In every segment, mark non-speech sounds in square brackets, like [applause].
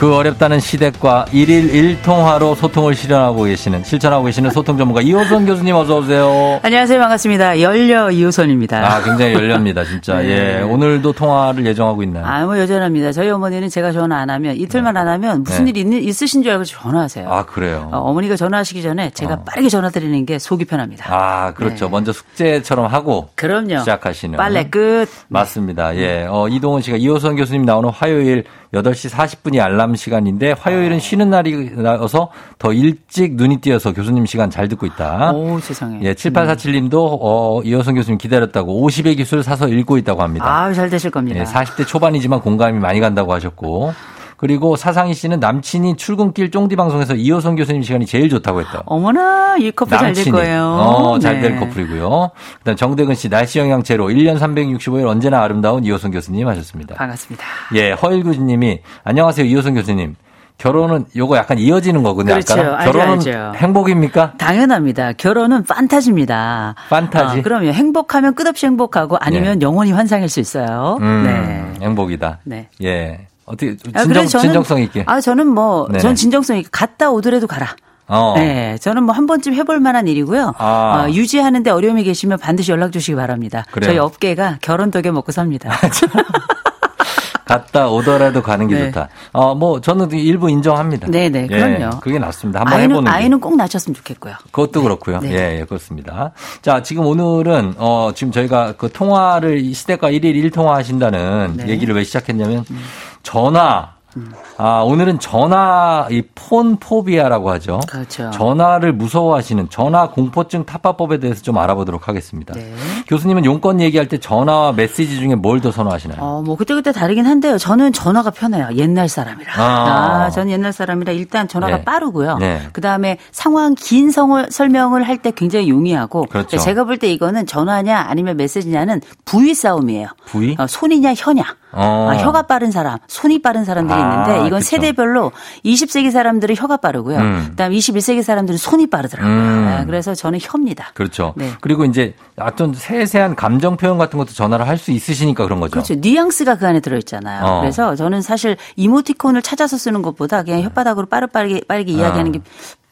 그 어렵다는 시댁과 일일 일통화로 소통을 실현하고 계시는 실천하고 계시는 소통 전문가 이호선 교수님 어서 오세요. 안녕하세요. 반갑습니다. 열려 이호선입니다. 아, 굉장히 열렵니다, 진짜. [laughs] 네. 예. 오늘도 통화를 예정하고 있나요? 아, 뭐 여전합니다. 저희 어머니는 제가 전화 안 하면 이틀만 안 하면 무슨 네. 일이 있, 있으신 줄 알고 전화하세요. 아, 그래요. 어, 머니가 전화하시기 전에 제가 어. 빠르게 전화 드리는 게 속이 편합니다. 아, 그렇죠. 네. 먼저 숙제처럼 하고 그럼요. 시작하시는. 빨래 끝. 맞습니다. 예. 어, 이동훈 씨가 이호선 교수님 나오는 화요일 8시 40분이 알람 시간인데 화요일은 쉬는 날이라서 더 일찍 눈이 띄어서 교수님 시간 잘 듣고 있다. 오, 세상에. 예, 7847님도 어, 이호선 교수님 기다렸다고 50의 기술 사서 읽고 있다고 합니다. 아, 잘 되실 겁니다. 예, 40대 초반이지만 공감이 많이 간다고 하셨고. 그리고 사상희 씨는 남친이 출근길 쫑디 방송에서 이호선 교수님 시간이 제일 좋다고 했다. 어머나, 이 커플 잘 될 거예요. 어, 잘될 네. 커플이고요. 그다음 정대근 씨 날씨 영향 제로 1년 365일 언제나 아름다운 이호선 교수님 하셨습니다. 반갑습니다. 예, 허일구 님이 안녕하세요. 이호선 교수님. 결혼은 요거 약간 이어지는 거거든요. 그렇죠. 아까 알죠, 결혼은 알죠. 행복입니까? 당연합니다. 결혼은 판타지입니다. 판타지? 어, 그럼요. 행복하면 끝없이 행복하고 아니면 영원히 환상일 수 있어요. 음, 네. 행복이다. 네. 예. 어떻게 아, 진정, 그래서 저는- 진정성 있게. 아, 저는 뭐, 네네. 전 진정성 있게 갔다 오더라도 가라. 어. 네, 저는 뭐 한 번쯤 해볼 만한 일이고요. 아. 어, 유지하는데 어려움이 계시면 반드시 연락 주시기 바랍니다. 그래요. 저희 업계가 결혼 덕에 먹고 삽니다. [laughs] 갔다 오더라도 가는 게 네. 좋다. 어, 뭐 저는 일부 인정합니다. 네네, 예, 그럼요. 그게 낫습니다. 한번 아이는, 해보는 게. 아이는 꼭 낳으셨으면 좋겠고요. 그것도 그렇고요. 네. 예, 예, 그렇습니다. 자, 지금 오늘은 어 지금 저희가 그 통화를 이 시대가 1일 1통화 하신다는 네. 얘기를 왜 시작했냐면 전화 아, 오늘은 전화 이 폰 포비아라고 하죠. 그렇죠. 전화를 무서워하시는 전화 공포증 타파법에 대해서 좀 알아보도록 하겠습니다. 네. 교수님은 용건 얘기할 때 전화와 메시지 중에 뭘 더 선호하시나요? 어, 뭐, 그때그때 다르긴 한데요. 저는 전화가 편해요. 옛날 사람이라. 아. 아, 저는 옛날 사람이라 일단 전화가 네. 빠르고요. 네. 그 다음에 상황 긴 성을, 설명을 할 때 굉장히 용이하고. 그렇죠. 제가 볼 때 이거는 전화냐 아니면 메시지냐는 부위 싸움이에요. 부위? 어, 손이냐 혀냐. 어. 아, 혀가 빠른 사람, 손이 빠른 사람들이 아, 있는데 이건 그쵸. 세대별로 20세기 사람들은 혀가 빠르고요. 음. 그다음 21세기 사람들은 손이 빠르더라고요. 음. 아, 그래서 저는 혀입니다. 그렇죠. 네. 그리고 이제 어떤 세세한 감정 표현 같은 것도 전화를 할 수 있으시니까 그런 거죠. 그렇죠. 뉘앙스가 그 안에 들어있잖아요. 어. 그래서 저는 사실 이모티콘을 찾아서 쓰는 것보다 그냥 혓바닥으로 빠르빠르게 빠르게 이야기하는 게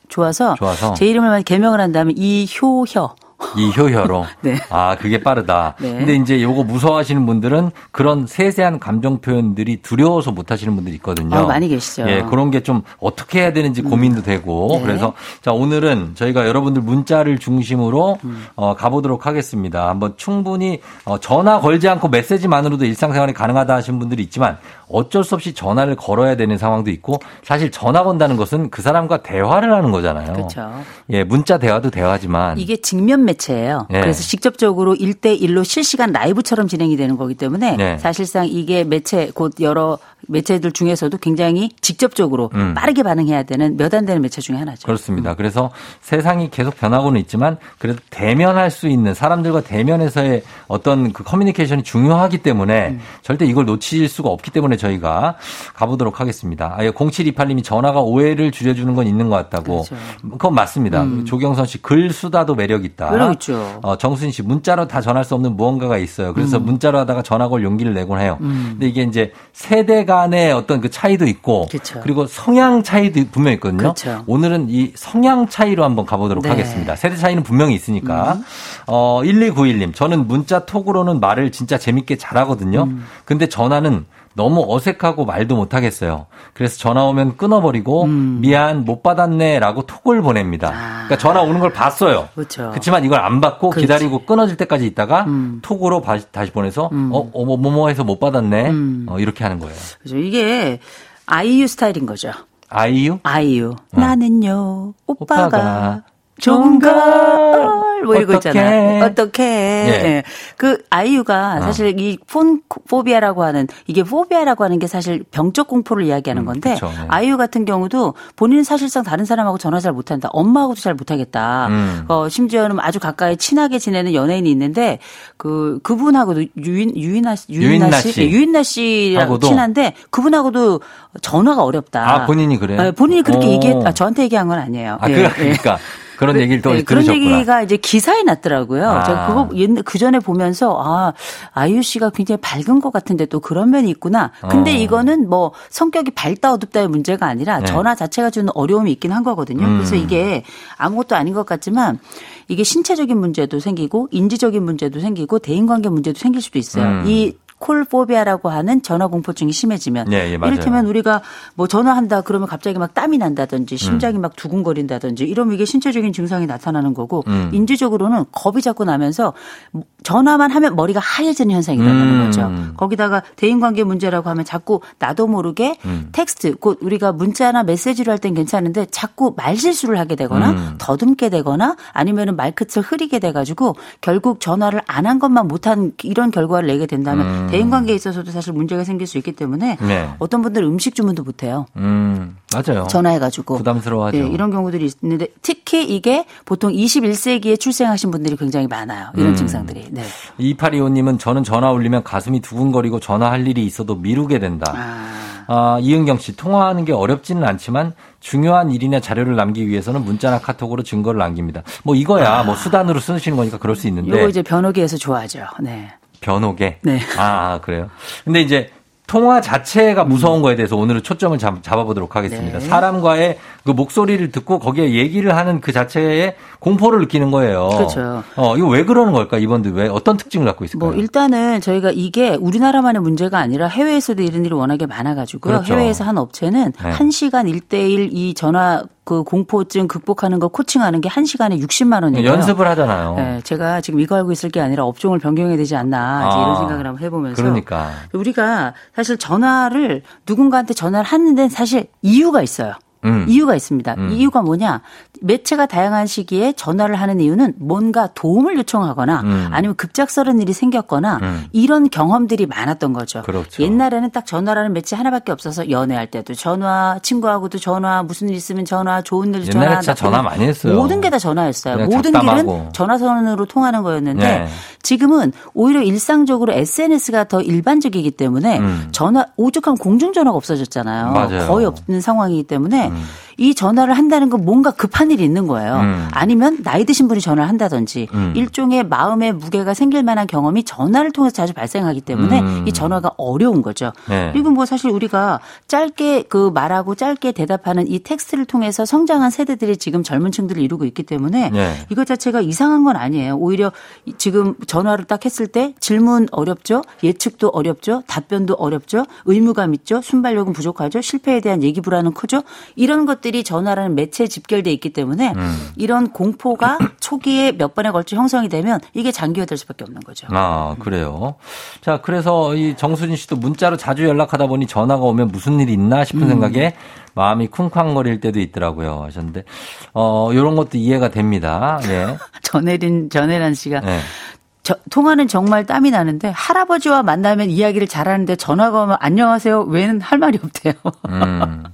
좋아서, 좋아서. 제 이름을 개명을 한다면 이효혀. 이 효혀로. [laughs] 네. 아, 그게 빠르다. 네. 근데 이제 요거 무서워하시는 분들은 그런 세세한 감정 표현들이 두려워서 못 하시는 분들이 있거든요. 어, 많이 계시죠. 예, 그런 게 좀 어떻게 해야 되는지 고민도 되고. 네. 그래서 자, 오늘은 저희가 여러분들 문자를 중심으로 음. 어, 가보도록 하겠습니다. 한번 충분히 어, 전화 걸지 않고 메시지만으로도 일상생활이 가능하다 하신 분들이 있지만 어쩔 수 없이 전화를 걸어야 되는 상황도 있고 사실 전화 건다는 것은 그 사람과 대화를 하는 거잖아요. 그렇죠. 예, 문자 대화도 대화지만 이게 직면 매체예요. 네. 그래서 직접적으로 1대 1로 실시간 라이브처럼 진행이 되는 거기 때문에 네. 사실상 이게 매체 곧 여러 매체들 중에서도 굉장히 직접적으로 음. 빠르게 반응해야 되는 몇 안 되는 매체 중에 하나죠. 그렇습니다. 그래서 세상이 계속 변하고는 있지만 그래도 대면할 수 있는 사람들과 대면에서의 어떤 그 커뮤니케이션이 중요하기 때문에 음. 절대 이걸 놓칠 수가 없기 때문에 저희가 가보도록 하겠습니다. 아, 0728님이 전화가 오해를 줄여주는 건 있는 것 같다고. 그렇죠. 그건 맞습니다. 조경선 씨 글 수다도 매력 있다. 매력 있죠. 어, 정순 씨 문자로 다 전할 수 없는 무언가가 있어요. 음. 그래서 문자로 하다가 전화 걸 용기를 내곤 해요. 근데 이게 이제 세대 간의 어떤 그 차이도 있고 그쵸. 리고 성향 차이도 분명히 있거든요. 그렇죠. 오늘은 이 성향 차이로 한번 가보도록 네. 하겠습니다. 세대 차이는 분명히 있으니까. 어, 1291님. 저는 문자 톡으로는 말을 진짜 재밌게 잘하거든요. 근데 전화는 너무 어색하고 말도 못 하겠어요. 그래서 전화 오면 끊어버리고 음. 미안 못 받았네라고 톡을 보냅니다. 아. 그러니까 전화 오는 걸 봤어요. 그렇죠. 그렇지만 이걸 안 받고 그렇지. 기다리고 끊어질 때까지 있다가 음. 톡으로 바- 다시 보내서 음. 어, 어, 뭐, 뭐뭐 해서 못 받았네. 음. 어, 이렇게 하는 거예요. 그죠. 이게 아이유 스타일인 거죠. 아이유? 아이유. 어. 나는요, 오빠가, 오빠가 좋은 걸. 뭐 이러고 어떡해. 있잖아. 어떻게. 예. 그 아이유가 어. 사실 이폰 포비아라고 하는 이게 포비아라고 하는 게 사실 병적 공포를 이야기하는 음, 건데 그쵸, 네. 아이유 같은 경우도 본인은 사실상 다른 사람하고 전화 잘 못한다. 엄마하고도 잘 못하겠다. 음. 어, 심지어는 아주 가까이 친하게 지내는 연예인이 있는데 그 그분하고도 유인 유인나 씨 유인나 씨 씨. 예, 유인나 씨랑? 친한데 그분하고도 전화가 어렵다. 아, 본인이 그래요? 네, 본인이 그렇게 오. 얘기했, 아, 저한테 얘기한 건 아니에요. 아, 예, 그, 예. 그러니까. 그런 그- 얘기를 또 예, 그런 들으셨구나. 얘기가 이제 기사에 났더라고요. 아. 제가 그거 그 전에 보면서 아 아이유 씨가 굉장히 밝은 것 같은데 또 그런 면이 있구나. 근데 어. 이거는 뭐 성격이 밝다 어둡다의 문제가 아니라 네. 전화 자체가 주는 어려움이 있긴 한 거거든요. 음. 그래서 이게 아무것도 아닌 것 같지만 이게 신체적인 문제도 생기고 인지적인 문제도 생기고 대인관계 문제도 생길 수도 있어요. 음. 이 콜포비아라고 하는 전화 공포증이 심해지면 예, 예. 이를테면 우리가 뭐 전화한다 그러면 갑자기 막 땀이 난다든지 심장이 막 두근거린다든지 이러면 이게 신체적인 증상이 나타나는 거고 음. 인지적으로는 겁이 자꾸 나면서 전화만 하면 머리가 하얘지는 현상이 일어나는 음. 거죠. 거기다가 대인관계 문제라고 하면 자꾸 나도 모르게 음. 텍스트 곧 우리가 문자나 메시지를 할땐 괜찮은데 자꾸 말실수를 하게 되거나 음. 더듬게 되거나 아니면은 말끝을 흐리게 돼가지고 결국 전화를 안 한 것만 못한 이런 결과를 내게 된다면 음. 대인 관계에 있어서도 사실 문제가 생길 수 있기 때문에 네. 어떤 분들은 음식 주문도 못 해요. 음, 맞아요. 전화해가지고. 부담스러워하죠. 예, 이런 경우들이 있는데 특히 이게 보통 21세기에 출생하신 분들이 굉장히 많아요. 이런 음. 증상들이. 네. 2825님은 저는 전화 울리면 가슴이 두근거리고 전화할 일이 있어도 미루게 된다. 아, 아, 이은경 씨, 통화하는 게 어렵지는 않지만 중요한 일이나 자료를 남기기 위해서는 문자나 카톡으로 증거를 남깁니다. 뭐 이거야, 뭐 수단으로 쓰시는 거니까 그럴 수 있는데. 요거 이제 변호계에서 좋아하죠. 네. 변호계? 네. 아, 아, 그래요? 근데 이제 통화 자체가 무서운 거에 대해서 오늘은 초점을 잡, 잡아보도록 하겠습니다. 네. 사람과의 그 목소리를 듣고 거기에 얘기를 하는 그 자체에 공포를 느끼는 거예요. 그렇죠. 어, 이거 왜 그러는 걸까? 이번들 왜 어떤 특징을 갖고 있을까요? 뭐 일단은 저희가 이게 우리나라만의 문제가 아니라 해외에서도 이런 일이 워낙에 많아 가지고요. 그렇죠. 해외에서 한 업체는 네. 한 시간 1대1 이 전화 그 공포증 극복하는 거 코칭하는 게 한 시간에 60만 원이에요. 연습을 하잖아요. 네, 제가 지금 이거 알고 있을 게 아니라 업종을 변경해야 되지 않나 아, 이런 생각을 한번 해보면서 그러니까. 우리가 사실 전화를 누군가한테 전화를 하는데 사실 이유가 있어요. 음. 이유가 있습니다. 음. 이유가 뭐냐? 매체가 다양한 시기에 전화를 하는 이유는 뭔가 도움을 요청하거나 음. 아니면 급작스러운 일이 생겼거나 음. 이런 경험들이 많았던 거죠. 그렇죠. 옛날에는 딱 전화라는 매체 하나밖에 없어서 연애할 때도 전화, 친구하고도 전화, 무슨 일 있으면 전화, 좋은 일 전화. 옛날에 전화 일. 많이 했어요. 모든 게 다 전화였어요. 모든 잡담하고. 길은 전화선으로 통하는 거였는데 네. 지금은 오히려 일상적으로 SNS가 더 일반적이기 때문에 음. 전화 오죽하면 공중전화가 없어졌잖아요. 맞아요. 거의 없는 상황이기 때문에 음. 이 전화를 한다는 건 뭔가 급한 일이 있는 거예요. 음. 아니면 나이 드신 분이 전화를 한다든지 음. 일종의 마음의 무게가 생길 만한 경험이 전화를 통해서 자주 발생하기 때문에 음. 이 전화가 어려운 거죠. 네. 그리고 뭐 사실 우리가 짧게 그 말하고 짧게 대답하는 이 텍스트를 통해서 성장한 세대들이 지금 젊은 층들을 이루고 있기 때문에 네. 이것 자체가 이상한 건 아니에요. 오히려 지금 전화를 딱 했을 때 질문 어렵죠. 예측도 어렵죠. 답변도 어렵죠. 의무감 있죠. 순발력은 부족하죠. 실패에 대한 예기 불안은 크죠. 이런 것들 이 전화라는 매체에 집결돼 있기 때문에 음. 이런 공포가 [clears throat] 초기에 몇 번에 걸쳐 형성이 되면 이게 장기화될 수밖에 없는 거죠. 아, 그래요. 자, 그래서 이 정수진 씨도 문자로 자주 연락하다 보니 전화가 오면 무슨 일이 있나 싶은 음. 생각에 마음이 쿵쾅거릴 때도 있더라고요. 하셨는데, 어, 요런 것도 이해가 됩니다. 예. [laughs] 전혜린 전혜란 씨가 네. 저, 통화는 정말 땀이 나는데 할아버지와 만나면 이야기를 잘하는데 전화가 오면 안녕하세요. 왜는 할 말이 없대요. 음.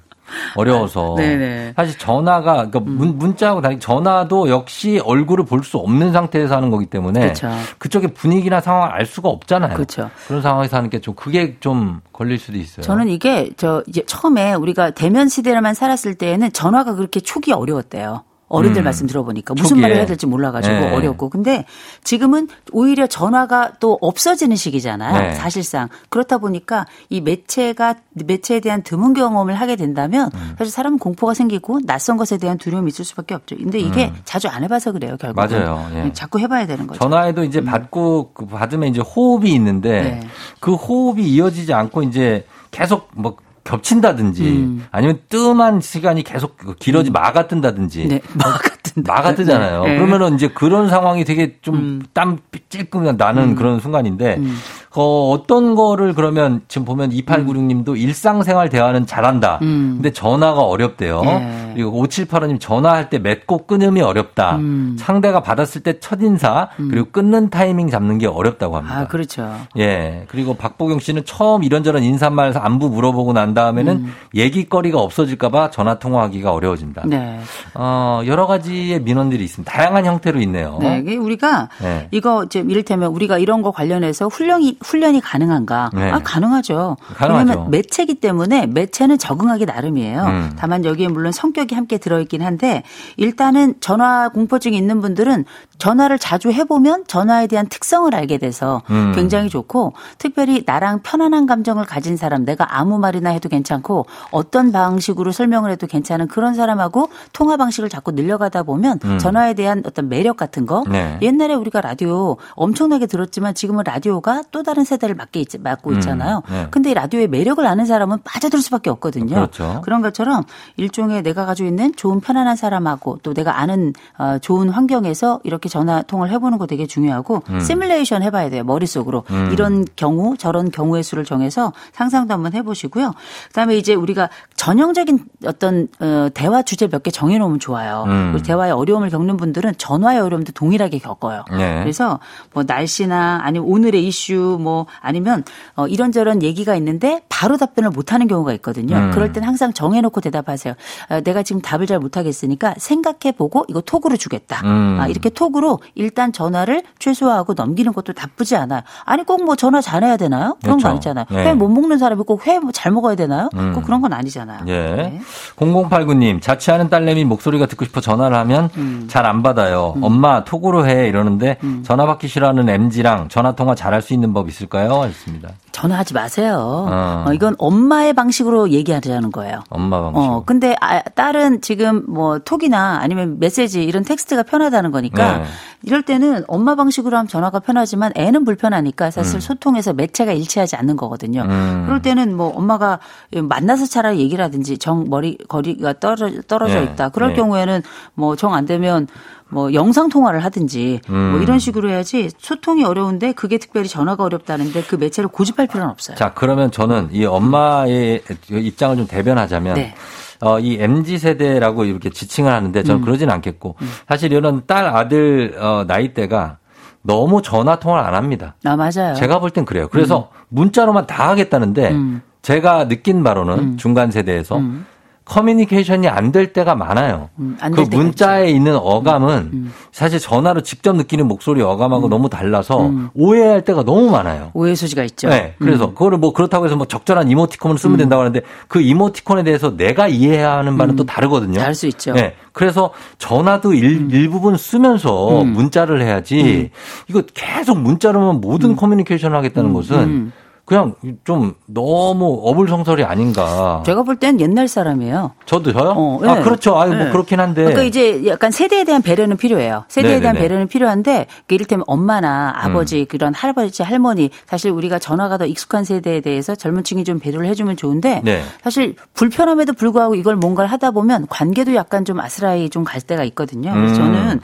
어려워서. 음. 사실 전화가, 그러니까 문, 문자하고 다르게 전화도 역시 얼굴을 볼 수 없는 상태에서 하는 거기 때문에 그렇죠. 그쪽의 분위기나 상황을 알 수가 없잖아요. 그렇죠. 런 상황에서 하는 게 좀 그게 좀 걸릴 수도 있어요. 저는 이게 저 이제 처음에 우리가 대면 시대로만 살았을 때에는 전화가 그렇게 초기 어려웠대요. 어른들 음. 말씀 들어보니까 무슨 초기에. 말을 해야 될지 몰라가지고 네. 어렵고 근데 지금은 오히려 전화가 또 없어지는 시기잖아요 네. 사실상 그렇다 보니까 이 매체가 매체에 대한 드문 경험을 하게 된다면 음. 사실 사람은 공포가 생기고 낯선 것에 대한 두려움이 있을 수밖에 없죠 근데 이게 자주 안 해봐서 그래요 결국 음. 맞아요. 예. 자꾸 해봐야 되는 거죠 전화에도 이제 받고 그 받으면 이제 호흡이 있는데 네. 그 호흡이 이어지지 않고 이제 계속 뭐 겹친다든지 음. 아니면 뜸한 시간이 계속 길어지 마가 뜬다든지 네. 마가 뜬다. 마가 뜨잖아요. 네. 그러면은 이제 그런 상황이 되게 좀 음. 땀 찔끔 나는 그런 순간인데 음. 어, 어떤 거를 그러면 지금 보면 2896님도 일상생활 대화는 잘한다. 음. 근데 전화가 어렵대요. 예. 그리고 5785님 전화할 때 맺고 끊음이 어렵다. 음. 상대가 받았을 때 첫인사 그리고 끊는 타이밍 잡는 게 어렵다고 합니다. 아, 그렇죠. 예. 그리고 박보경 씨는 처음 이런저런 인사말 안부 물어보고 난 다음에는 얘기거리가 없어질까봐 전화 통화하기가 어려워진다. 음. 네. 어, 여러 가지의 민원들이 있습니다. 다양한 형태로 있네요. 네, 우리가 네. 이거 이제 이를테면 우리가 이런 거 관련해서 훈련이 훈련이 가능한가? 네. 아 가능하죠. 가능하죠. 매체기 때문에 매체는 적응하기 나름이에요. 음. 다만 여기에 물론 성격이 함께 들어있긴 한데 일단은 전화 공포증이 있는 분들은 전화를 자주 해보면 전화에 대한 특성을 알게 돼서 음. 굉장히 좋고 특별히 나랑 편안한 감정을 가진 사람 내가 아무 말이나 해도 괜찮고 어떤 방식으로 설명을 해도 괜찮은 그런 사람하고 통화 방식을 자꾸 늘려가다 보면 음. 전화에 대한 어떤 매력 같은 거 네. 옛날에 우리가 라디오 엄청나게 들었지만 지금은 라디오가 또 다른 세대를 맡게 있, 맡고 음, 있잖아요. 네. 근데 이 라디오의 매력을 아는 사람은 빠져들 수밖에 없거든요. 그렇죠. 런 것처럼 일종의 내가 가지고 있는 좋은 편안한 사람하고 또 내가 아는 어, 좋은 환경에서 이렇게 전화 통화를 해보는 거 되게 중요하고 시뮬레이션 해봐야 돼요 머릿속으로 음. 이런 경우 저런 경우의 수를 정해서 상상도 한번 해보시고요. 그다음에 이제 우리가 전형적인 어떤 어, 대화 주제 몇 개 정해놓으면 좋아요. 음. 대화에 어려움을 겪는 분들은 전화의 어려움도 동일하게 겪어요. 네. 그래서 뭐 날씨나 아니면 오늘의 이슈 뭐 아니면 어 이런저런 얘기가 있는데 바로 답변을 못 하는 경우가 있거든요. 음. 그럴 땐 항상 정해 놓고 대답하세요. 아, 내가 지금 답을 잘 못 하겠으니까 생각해 보고 이거 톡으로 주겠다. 음. 아, 이렇게 톡으로 일단 전화를 최소화하고 넘기는 것도 나쁘지 않아요. 아니 꼭 뭐 전화 잘해야 되나요? 그런 그렇죠. 거 아니잖아요. 네. 회못 먹는 사람이 꼭 회 잘 먹어야 되나요? 음. 꼭 그런 건 아니잖아요. 예. 네. 0089님, 자취하는 딸내미 목소리가 듣고 싶어 전화를 하면 음. 잘안 받아요. 엄마, 톡으로 해. 이러는데 전화 받기 싫어하는 MG랑 전화 통화 잘할 수 있는 법 있을까요? 하셨습니다. 전화하지 마세요. 어. 어, 이건 엄마의 방식으로 얘기하자는 거예요. 엄마 방식. 어, 근데 아, 딸은 지금 뭐 톡이나 아니면 메시지 이런 텍스트가 편하다는 거니까 네. 이럴 때는 엄마 방식으로 하면 전화가 편하지만 애는 불편하니까 사실 소통에서 매체가 일치하지 않는 거거든요. 음. 그럴 때는 뭐 엄마가 만나서 차라리 얘기를 하든지 정 머리 거리가 떨어, 떨어져 네. 있다. 그럴 네. 경우에는 뭐 정 안 되면 뭐 영상 통화를 하든지 음. 뭐 이런 식으로 해야지 소통이 어려운데 그게 특별히 전화가 어렵다는데 그 매체를 고집할 필요는 없어요. 자, 그러면 저는 이 엄마의 입장을 좀 대변하자면 네. 어, 이 MZ 세대라고 이렇게 지칭을 하는데 저는 음. 그러진 않겠고 사실 이런 딸 아들 어, 나이대가 너무 전화 통화를 안 합니다. 아 맞아요. 제가 볼 땐 그래요. 그래서 문자로만 다 하겠다는데 음. 제가 느낀 바로는 중간 세대에서 음. 커뮤니케이션이 안 될 때가 많아요. 음, 그 음. 문자에 있는 어감은 사실 전화로 직접 느끼는 목소리 어감하고 너무 달라서 오해할 때가 너무 많아요. 오해 소지가 있죠. 네. 그래서 그거를 뭐 그렇다고 해서 뭐 적절한 이모티콘을 쓰면 된다고 하는데 그 이모티콘에 대해서 내가 이해해야 하는 바는 또 다르거든요. 다를 수 있죠. 네. 그래서 전화도 일, 일부분 쓰면서 문자를 해야지 이거 계속 문자로만 모든 커뮤니케이션을 하겠다는 것은 그냥 좀 너무 어불성설이 아닌가. 제가 볼 땐 옛날 사람이에요. 저도 저요? 어, 아, 네. 그렇죠. 아, 뭐 네. 그렇긴 한데. 그러니까 이제 약간 세대에 대한 배려는 필요해요. 세대에 대한 네네네. 배려는 필요한데 그 이를테면 엄마나 아버지 그런 할아버지 할머니 사실 우리가 전화가 더 익숙한 세대에 대해서 젊은 층이 좀 배려를 해주면 좋은데 네. 사실 불편함에도 불구하고 이걸 뭔가를 하다 보면 관계도 약간 좀 아스라이 좀 갈 때가 있거든요. 그래서 음. 저는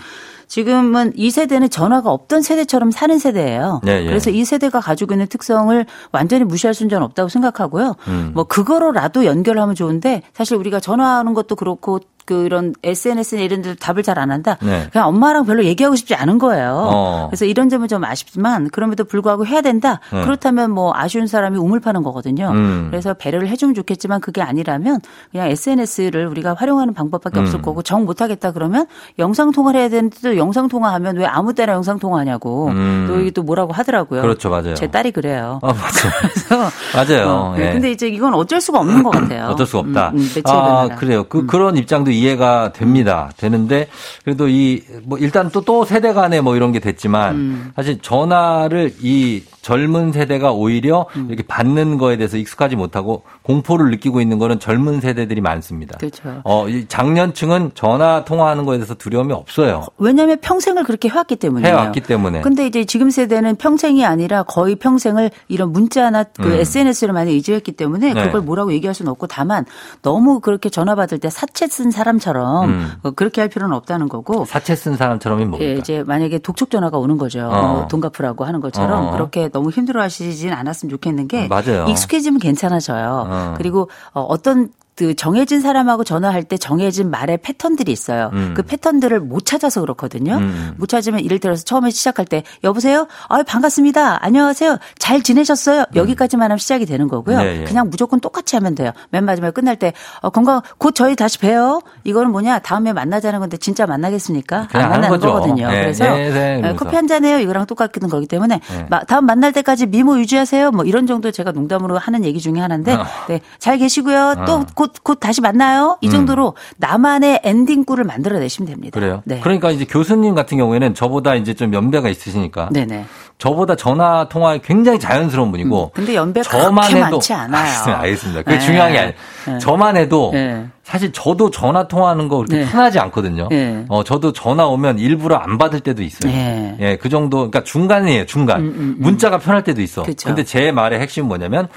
지금은 이 세대는 전화가 없던 세대처럼 사는 세대예요. 네, 예. 그래서 이 세대가 가지고 있는 특성을 완전히 무시할 수는 없다고 생각하고요. 음. 뭐 그거로라도 연결하면 좋은데 사실 우리가 전화하는 것도 그렇고 그런 SNS나 이런 데도 답을 잘 안 한다. 네. 그냥 엄마랑 별로 얘기하고 싶지 않은 거예요. 어. 그래서 이런 점은 좀 아쉽지만 그럼에도 불구하고 해야 된다. 네. 그렇다면 뭐 아쉬운 사람이 우물 파는 거거든요. 음. 그래서 배려를 해주면 좋겠지만 그게 아니라면 그냥 SNS를 우리가 활용하는 방법밖에 음. 없을 거고 정 못하겠다 그러면 영상 통화를 해야 되는데 또 영상 통화하면 왜 아무 때나 영상 통화하냐고 음. 또 이게 또 뭐라고 하더라고요. 그렇죠. 맞아요. 제 딸이 그래요. 아, 맞아요. [laughs] 맞아요. 어, 예. 근데 이제 이건 어쩔 수가 없는 것 같아요. 어쩔 수가 없다. 음, 음, 아. 그래요. 그, 그런 입장도 이해가 됩니다. 되는데 그래도 이 뭐 일단 또또 세대 간에 뭐 이런 게 됐지만 음. 사실 전화를 이 젊은 세대가 오히려 음. 이렇게 받는 거에 대해서 익숙하지 못하고 공포를 느끼고 있는 거는 젊은 세대들이 많습니다. 그렇죠. 어, 이 장년층은 전화 통화하는 거에 대해서 두려움이 없어요. 왜냐하면 평생을 그렇게 해왔기 때문이에요. 해왔기 때문에. 근데 이제 지금 세대는 평생이 아니라 거의 평생을 이런 문자나 그 음. SNS를 많이 의지했기 때문에 네. 그걸 뭐라고 얘기할 수는 없고 다만 너무 그렇게 전화 받을 때 사채 쓴 사람처럼 음. 어, 그렇게 할 필요는 없다는 거고. 사채 쓴 사람처럼이 뭡니까? 예, 이제 만약에 독촉 전화가 오는 거죠. 어. 어, 돈 갚으라고 하는 것처럼 어. 그렇게 너무 힘들어하시진 않았으면 좋겠는 게 맞아요. 익숙해지면 괜찮아져요. 어. 그리고 어, 어떤 그 정해진 사람하고 전화할 때 정해진 말의 패턴들이 있어요. 음. 그 패턴들을 못 찾아서 그렇거든요. 음. 못 찾으면 이를 들어서 처음에 시작할 때 여보세요? 아 반갑습니다. 안녕하세요. 잘 지내셨어요? 여기까지만 하면 시작이 되는 거고요. 음. 네, 예. 그냥 무조건 똑같이 하면 돼요. 맨 마지막에 끝날 때 어, 건강 곧 저희 다시 봬요. 이거는 뭐냐 다음에 만나자는 건데 진짜 만나겠습니까? 안 만나는 거죠. 거거든요. 네, 그래서 네. 커피 한 잔 해요. 이거랑 똑같은 거기 때문에 네. 마- 다음 만날 때까지 미모 유지하세요. 뭐 이런 정도 제가 농담으로 하는 얘기 중에 하나인데 어. 네, 잘 계시고요. 어. 또곧 곧 다시 만나요. 이 음. 정도로 나만의 엔딩구를 만들어내시면 됩니다. 그래요. 네. 그러니까 이제 교수님 같은 경우에는 저보다 이제 좀 연배가 있으시니까 네네. 저보다 전화 통화에 굉장히 자연스러운 분이고. 음, 근데 연배 저만 그렇게 해도 많지 않아요. 알겠습니다. 알겠습니다. 그게 네. 중요한 게 아니에요. 네. 저만 해도 네. 사실 저도 전화 통화하는 거 그렇게 네. 편하지 않거든요. 네. 어, 저도 전화 오면 일부러 안 받을 때도 있어요. 네. 예, 그 정도, 그러니까 중간이에요, 중간. 음, 음, 음. 문자가 편할 때도 있어. 그쵸. 근데 제 말의 핵심은 뭐냐면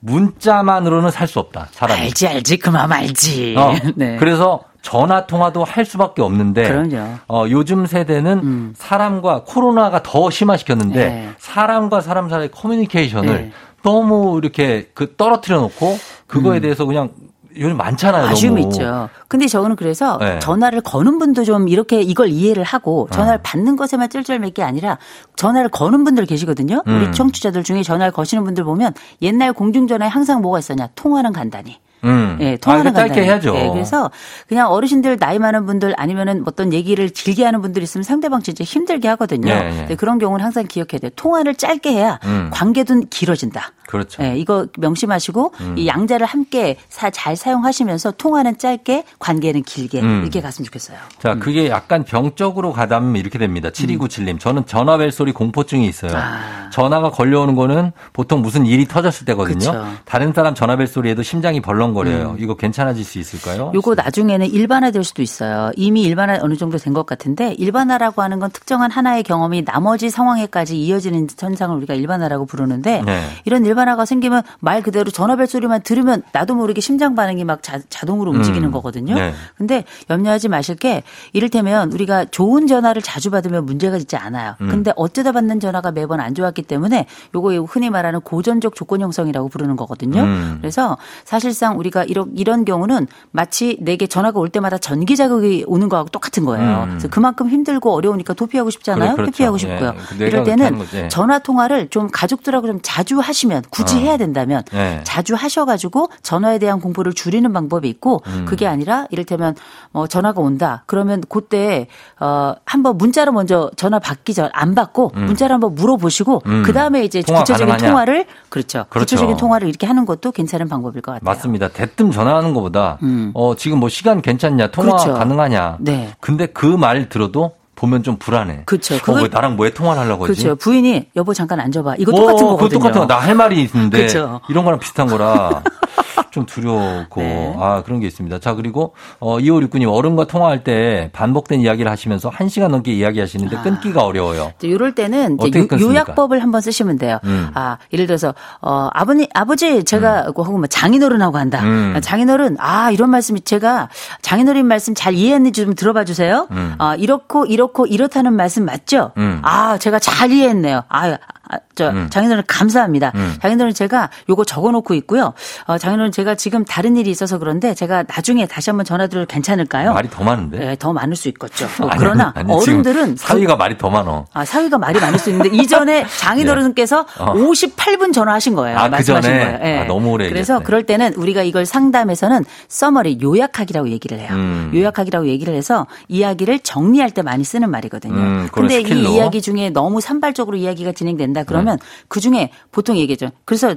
문자만으로는 살 수 없다, 사람이. 알지 알지 그만 알지. 어, [laughs] 네. 그래서 전화 통화도 할 수밖에 없는데 그럼요. 어, 요즘 세대는 음. 사람과 코로나가 더 심화시켰는데 네. 사람과 사람 사이의 커뮤니케이션을 네. 너무 이렇게 그 떨어뜨려 놓고 그거에 대해서 그냥 요즘 많잖아요. 음. 아쉬움이 너무. 있죠. 근데 저는 그래서 네. 전화를 거는 분도 좀 이렇게 이걸 이해를 하고 전화를 어. 받는 것에만 쩔쩔맬 게 아니라 전화를 거는 분들 계시거든요. 음. 우리 청취자들 중에 전화를 거시는 분들 보면 옛날 공중전화에 항상 뭐가 있었냐. 통화는 간단히. 음. 예, 아, 통화는 그 짧게. 해야죠. 예, 그래서 그냥 어르신들 나이 많은 분들 아니면은 어떤 얘기를 길게 하는 분들 있으면 상대방 진짜 힘들게 하거든요. 예, 예. 그런 경우는 항상 기억해야 돼요. 통화를 짧게 해야 음. 관계도 길어진다. 그렇죠. 예, 이거 명심하시고 음. 이 양자를 함께 사, 잘 사용하시면서 통화는 짧게 관계는 길게 음. 이렇게 갔으면 좋겠어요. 자, 그게 약간 병적으로 가다면 이렇게 됩니다. 7297님. 저는 전화벨 소리 공포증이 있어요. 음. 아. 전화가 걸려오는 거는 보통 무슨 일이 터졌을 때거든요. 그쵸. 음. 다른 사람 전화벨 소리에도 심장이 벌렁거려요. 이거 괜찮아질 수 있을까요? 요거 나중에는 일반화될 수도 있어요. 이미 일반화 어느 정도 된 것 같은데 일반화라고 하는 건 특정한 하나의 경험이 나머지 상황에까지 이어지는 현상을 우리가 일반화라고 부르는데 네. 이런 일반 화가 생기면 말 그대로 전화벨 소리만 들으면 나도 모르게 심장 반응이 막 자, 동으로 움직이는 음. 거거든요. 네. 근데 염려하지 마실 게 이를테면 우리가 좋은 전화를 자주 받으면 문제가 있지 않아요. 음. 근데 어쩌다 받는 전화가 매번 안 좋았기 때문에 요거 흔히 말하는 고전적 조건 형성이라고 부르는 거거든요. 음. 그래서 사실상 우리가 이런 이런 경우는 마치 내게 전화가 올 때마다 전기 자극이 오는 거하고 똑같은 거예요. 음. 그래서 그만큼 힘들고 어려우니까 도피하고 싶잖아요. 그래, 그렇죠. 회피하고 예. 싶고요. 내가 이럴 때는. 예. 전화 통화를 좀 가족들하고 좀 자주 하시면 굳이 어. 해야 된다면 예. 자주 하셔가지고 전화에 대한 공포를 줄이는 방법이 있고 음. 그게 아니라 이를테면 뭐 전화가 온다 그러면 그때 어 한번 문자로 먼저 전화 받기 전 안 받고 문자로 한번 물어보시고 음. 그 다음에 이제 통화 구체적인 가능하냐? 통화를 그렇죠. 그렇죠. 구체적인 통화를 이렇게 하는 것도 괜찮은 방법일 것 같아요. 맞습니다. 대뜸 전화하는 것보다 음. 어 지금 뭐 시간 괜찮냐 통화 그렇죠. 가능하냐. 네. 근데 그 말 들어도 보면 좀 불안해. 그렇죠. 어, 그걸- 왜 나랑 뭐에 통화를 하려고 하지? 그렇죠. 부인이 여보 잠깐 앉아봐. 이거 오, 똑같은 그거 거거든요. 똑같은 거. 나 할 말이 있는데 그렇죠. 이런 거랑 비슷한 거라 [laughs] 좀 두려웠고 네. 아 그런 게 있습니다. 자 그리고 어 2569님 어른과 통화할 때 반복된 이야기를 하시면서 1 시간 넘게 이야기하시는데 아. 끊기가 어려워요. 이럴 때는 이제 끊습니까? 요약법을 한번 쓰시면 돼요. 음. 아, 예를 들어서 어 아버님 아버지 제가 혹은 뭐 장인어른하고 한다. 음. 장인어른 아 이런 말씀이 제가 장인어른 말씀 잘 이해했는지 좀 들어봐 주세요. 음. 아 이렇고 이렇 고 이렇다는 말씀 맞죠? 음. 아 제가 잘 이해했네요. 아. 아, 저 음. 장인어른 감사합니다. 음. 장인어른 제가 요거 적어놓고 있고요. 어, 장인어른 제가 지금 다른 일이 있어서 그런데 제가 나중에 다시 한번 전화드려도 괜찮을까요? 말이 더 많은데. 네, 더 많을 수 있겠죠. 어, 아니, 그러나 아니, 어른들은 사위가 말이 더 많어. 아, 사위가 말이 많을 수 있는데 이전에 [laughs] 장인어른께서 네. 어. 58분 전화하신 거예요. 아, 그 말씀하신? 거예요. 예. 아, 너무 오래 그래서 얘기했네. 그럴 때는 우리가 이걸 상담에서는 써머리 요약하기라고 얘기를 해요. 음. 요약하기라고 얘기를 해서 이야기를 정리할 때 많이 쓰는 말이거든요. 음, 근데 스킬로. 이 이야기 중에 너무 산발적으로 이야기가 진행된다 그러면 네. 그 중에 보통 얘기죠. 그래서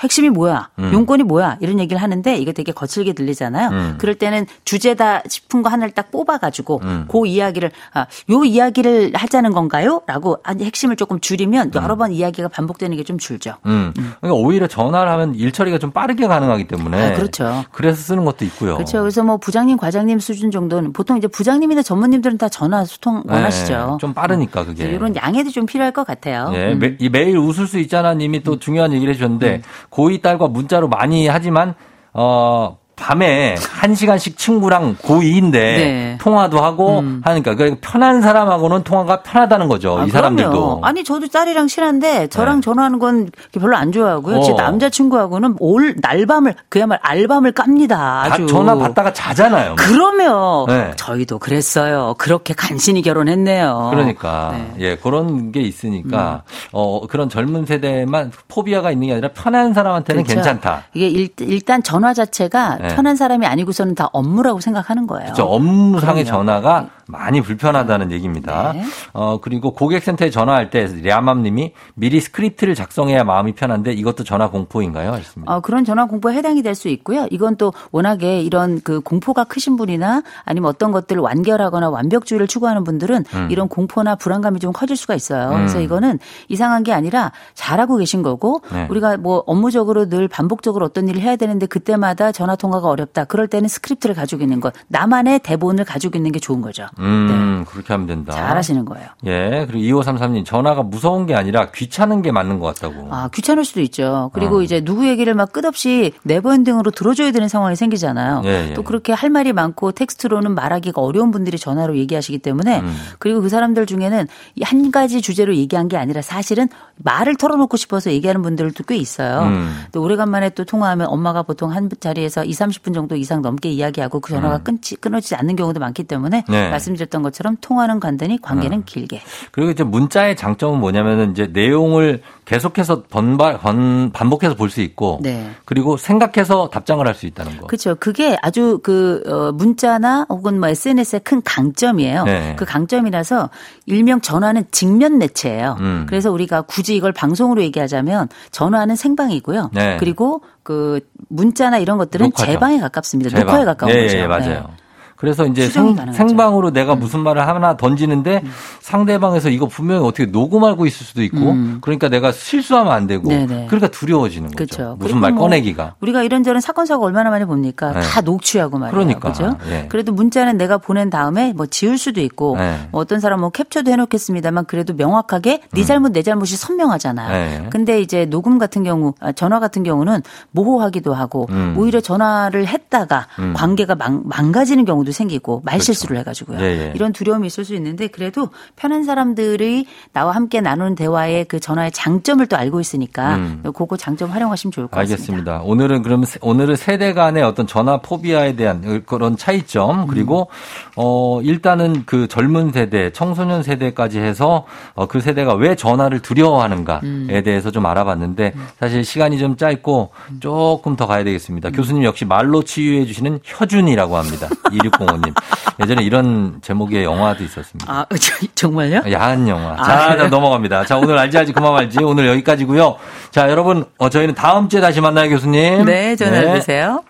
핵심이 뭐야? 음. 용건이 뭐야? 이런 얘기를 하는데 이게 되게 거칠게 들리잖아요. 음. 그럴 때는 주제다 싶은 거 하나를 딱 뽑아가지고 음. 그 이야기를 아, 요 이야기를 하자는 건가요? 라고 핵심을 조금 줄이면 음. 여러 번 이야기가 반복되는 게 좀 줄죠. 음. 음. 그러니까 오히려 전화를 하면 일 처리가 좀 빠르게 가능하기 때문에 아, 그렇죠. 그래서 쓰는 것도 있고요. 그렇죠. 그래서 뭐 부장님, 과장님 수준 정도는 보통 이제 부장님이나 전무님들은 다 전화 소통 네. 원하시죠. 네. 좀 빠르니까 그게 이런 양해도 좀 필요할 것 같아요. 예, 매, 매일 웃을 수 있잖아 님이 또 중요한 얘기를 해주셨는데 고2 딸과 문자로 많이 하지만 어 밤에 한 시간씩 친구랑 고2인데 네. 통화도 하고 음. 하니까 그 편한 사람하고는 통화가 편하다는 거죠. 아, 이 사람들도. 그럼요. 아니 저도 딸이랑 친한데 저랑 네. 전화하는 건 별로 안 좋아하고요. 어. 제 남자친구하고는 올 날밤을 그야말로 알밤을 깝니다. 아주. 전화 받다가 자잖아요. 그러면 네. 저희도 그랬어요. 그렇게 간신히 결혼했네요. 그러니까 네. 예 그런 게 있으니까 음. 어 그런 젊은 세대만 포비아가 있는 게 아니라 편한 사람한테는 그렇죠. 괜찮다. 이게 일, 일단 전화 자체가 네. 편한 사람이 아니고서는 다 업무라고 생각하는 거예요. 그렇죠. 업무상의 그럼요. 전화가 많이 불편하다는 얘기입니다. 네. 어, 그리고 고객센터에 전화할 때 랴맘님이 미리 스크립트를 작성해야 마음이 편한데 이것도 전화 공포인가요? 하셨습니다. 어, 그런 전화 공포에 해당이 될 수 있고요. 이건 또 워낙에 이런 그 공포가 크신 분이나 아니면 어떤 것들을 완결하거나 완벽주의를 추구하는 분들은 음. 이런 공포나 불안감이 좀 커질 수가 있어요. 음. 그래서 이거는 이상한 게 아니라 잘하고 계신 거고 네. 우리가 뭐 업무적으로 늘 반복적으로 어떤 일을 해야 되는데 그때마다 전화 통화 가 어렵다. 그럴 때는 스크립트를 가지고 있는 것, 나만의 대본을 가지고 있는 게 좋은 거죠. 음, 네. 그렇게 하면 된다. 잘하시는 거예요. 예. 그리고 2533님 전화가 무서운 게 아니라 귀찮은 게 맞는 것 같다고. 아, 귀찮을 수도 있죠. 그리고 어. 이제 누구 얘기를 막 끝없이 네버엔딩으로 들어줘야 되는 상황이 생기잖아요. 예, 예. 또 그렇게 할 말이 많고 텍스트로는 말하기가 어려운 분들이 전화로 얘기하시기 때문에 음. 그리고 그 사람들 중에는 한 가지 주제로 얘기한 게 아니라 사실은 말을 털어놓고 싶어서 얘기하는 분들도 꽤 있어요. 음. 또 오래간만에 또 통화하면 엄마가 보통 한 자리에서 2, 30분 정도 이상 넘게 이야기하고 그 전화가 음. 끊지 끊어지지 않는 경우도 많기 때문에 네. 말씀드렸던 것처럼 통화는 간단히 관계는 음. 길게. 그리고 이제 문자의 장점은 뭐냐면은 이제 내용을 계속해서 번발 번 반복해서 볼 수 있고 네. 그리고 생각해서 답장을 할 수 있다는 거. 그렇죠. 그게 아주 그 어, 문자나 혹은 뭐 SNS의 큰 강점이에요. 네. 그 강점이라서 일명 전화는 직면 매체예요. 음. 그래서 우리가 굳이 이걸 방송으로 얘기하자면 전화는 생방이고요. 네. 그리고 그 문자나 이런 것들은 녹화죠. 재방에 가깝습니다. 제방. 녹화에 가까운 예, 거죠. 예, 맞아요. 네. 그래서 이제 생, 생방으로 내가 음. 무슨 말을 하나 던지는데 음. 상대방에서 이거 분명히 어떻게 녹음하고 있을 수도 있고 음. 그러니까 내가 실수하면 안 되고 네네. 그러니까 두려워지는 거죠. 그쵸. 무슨 말 뭐 꺼내기가. 우리가 이런저런 사건 사고 얼마나 많이 봅니까? 네. 다 녹취하고 말이에요. 그러니까. 그죠? 네. 그래도 문자는 내가 보낸 다음에 뭐 지울 수도 있고 네. 뭐 어떤 사람 뭐 캡처도 해놓겠습니다만 그래도 명확하게 네 음. 잘못 내 잘못이 선명하잖아요. 네. 근데 이제 녹음 같은 경우 아, 전화 같은 경우는 모호하기도 하고 음. 오히려 전화를 했다가 음. 관계가 망, 망가지는 경우 도 생기고 말실수를 그렇죠. 해가지고요. 예, 예. 이런 두려움이 있을 수 있는데 그래도 편한 사람들이 나와 함께 나누는 대화의 그 전화의 장점을 또 알고 있으니까 음. 그거 장점 활용하시면 좋을 것 알겠습니다. 같습니다. 알겠습니다. 오늘은 그럼 오늘은 세대 간의 어떤 전화 포비아에 대한 그런 차이점 그리고 어 일단은 그 젊은 세대, 청소년 세대까지 해서 어, 그 세대가 왜 전화를 두려워하는가에 음. 대해서 좀 알아봤는데 음. 사실 시간이 좀 짧고 조금 더 가야 되겠습니다. 교수님 역시 말로 치유해 주시는 혀준이라고 합니다. [laughs] 2605님. 예전에 이런 제목의 영화도 있었습니다. 아, 정말요? 야한 영화. 아, 자, 자, 넘어갑니다. 자, 오늘 알지 알지 그만 말지. 오늘 여기까지고요. 자, 여러분, 어, 저희는 다음 주에 다시 만나요, 교수님. 네, 전화 네. 주세요.